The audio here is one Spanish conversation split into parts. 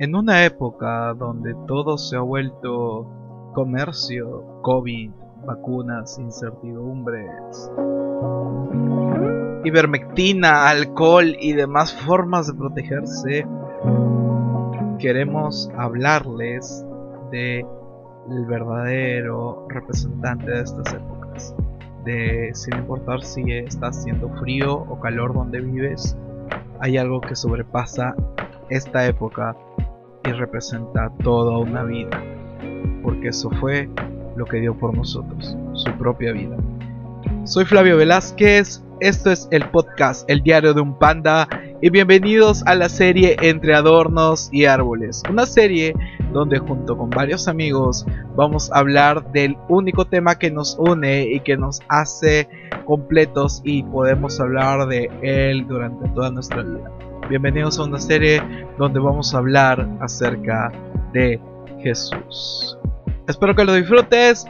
En una época donde todo se ha vuelto comercio, COVID, vacunas, incertidumbres, ivermectina, alcohol y demás formas de protegerse, queremos hablarles de el verdadero representante de estas épocas. De sin importar si está haciendo frío o calor donde vives, hay algo que sobrepasa esta época y representa toda una vida. Porque eso fue lo que dio por nosotros, su propia vida. Soy Flavio Velázquez, esto es el podcast El Diario de un Panda y bienvenidos a la serie Entre Adornos y Árboles, una serie donde junto con varios amigos vamos a hablar del único tema que nos une y que nos hace completos y podemos hablar de él durante toda nuestra vida. Bienvenidos a una serie donde vamos a hablar acerca de Jesús. Espero que lo disfrutes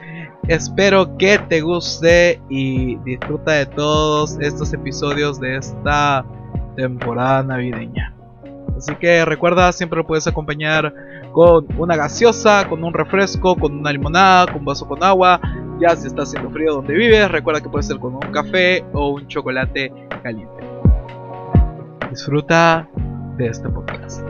Espero que te guste y disfruta de todos estos episodios de esta temporada navideña. Así que recuerda, siempre lo puedes acompañar con una gaseosa, con un refresco, con una limonada, con un vaso con agua. Ya si está haciendo frío donde vives, recuerda que puede ser con un café o un chocolate caliente. Disfruta de este podcast.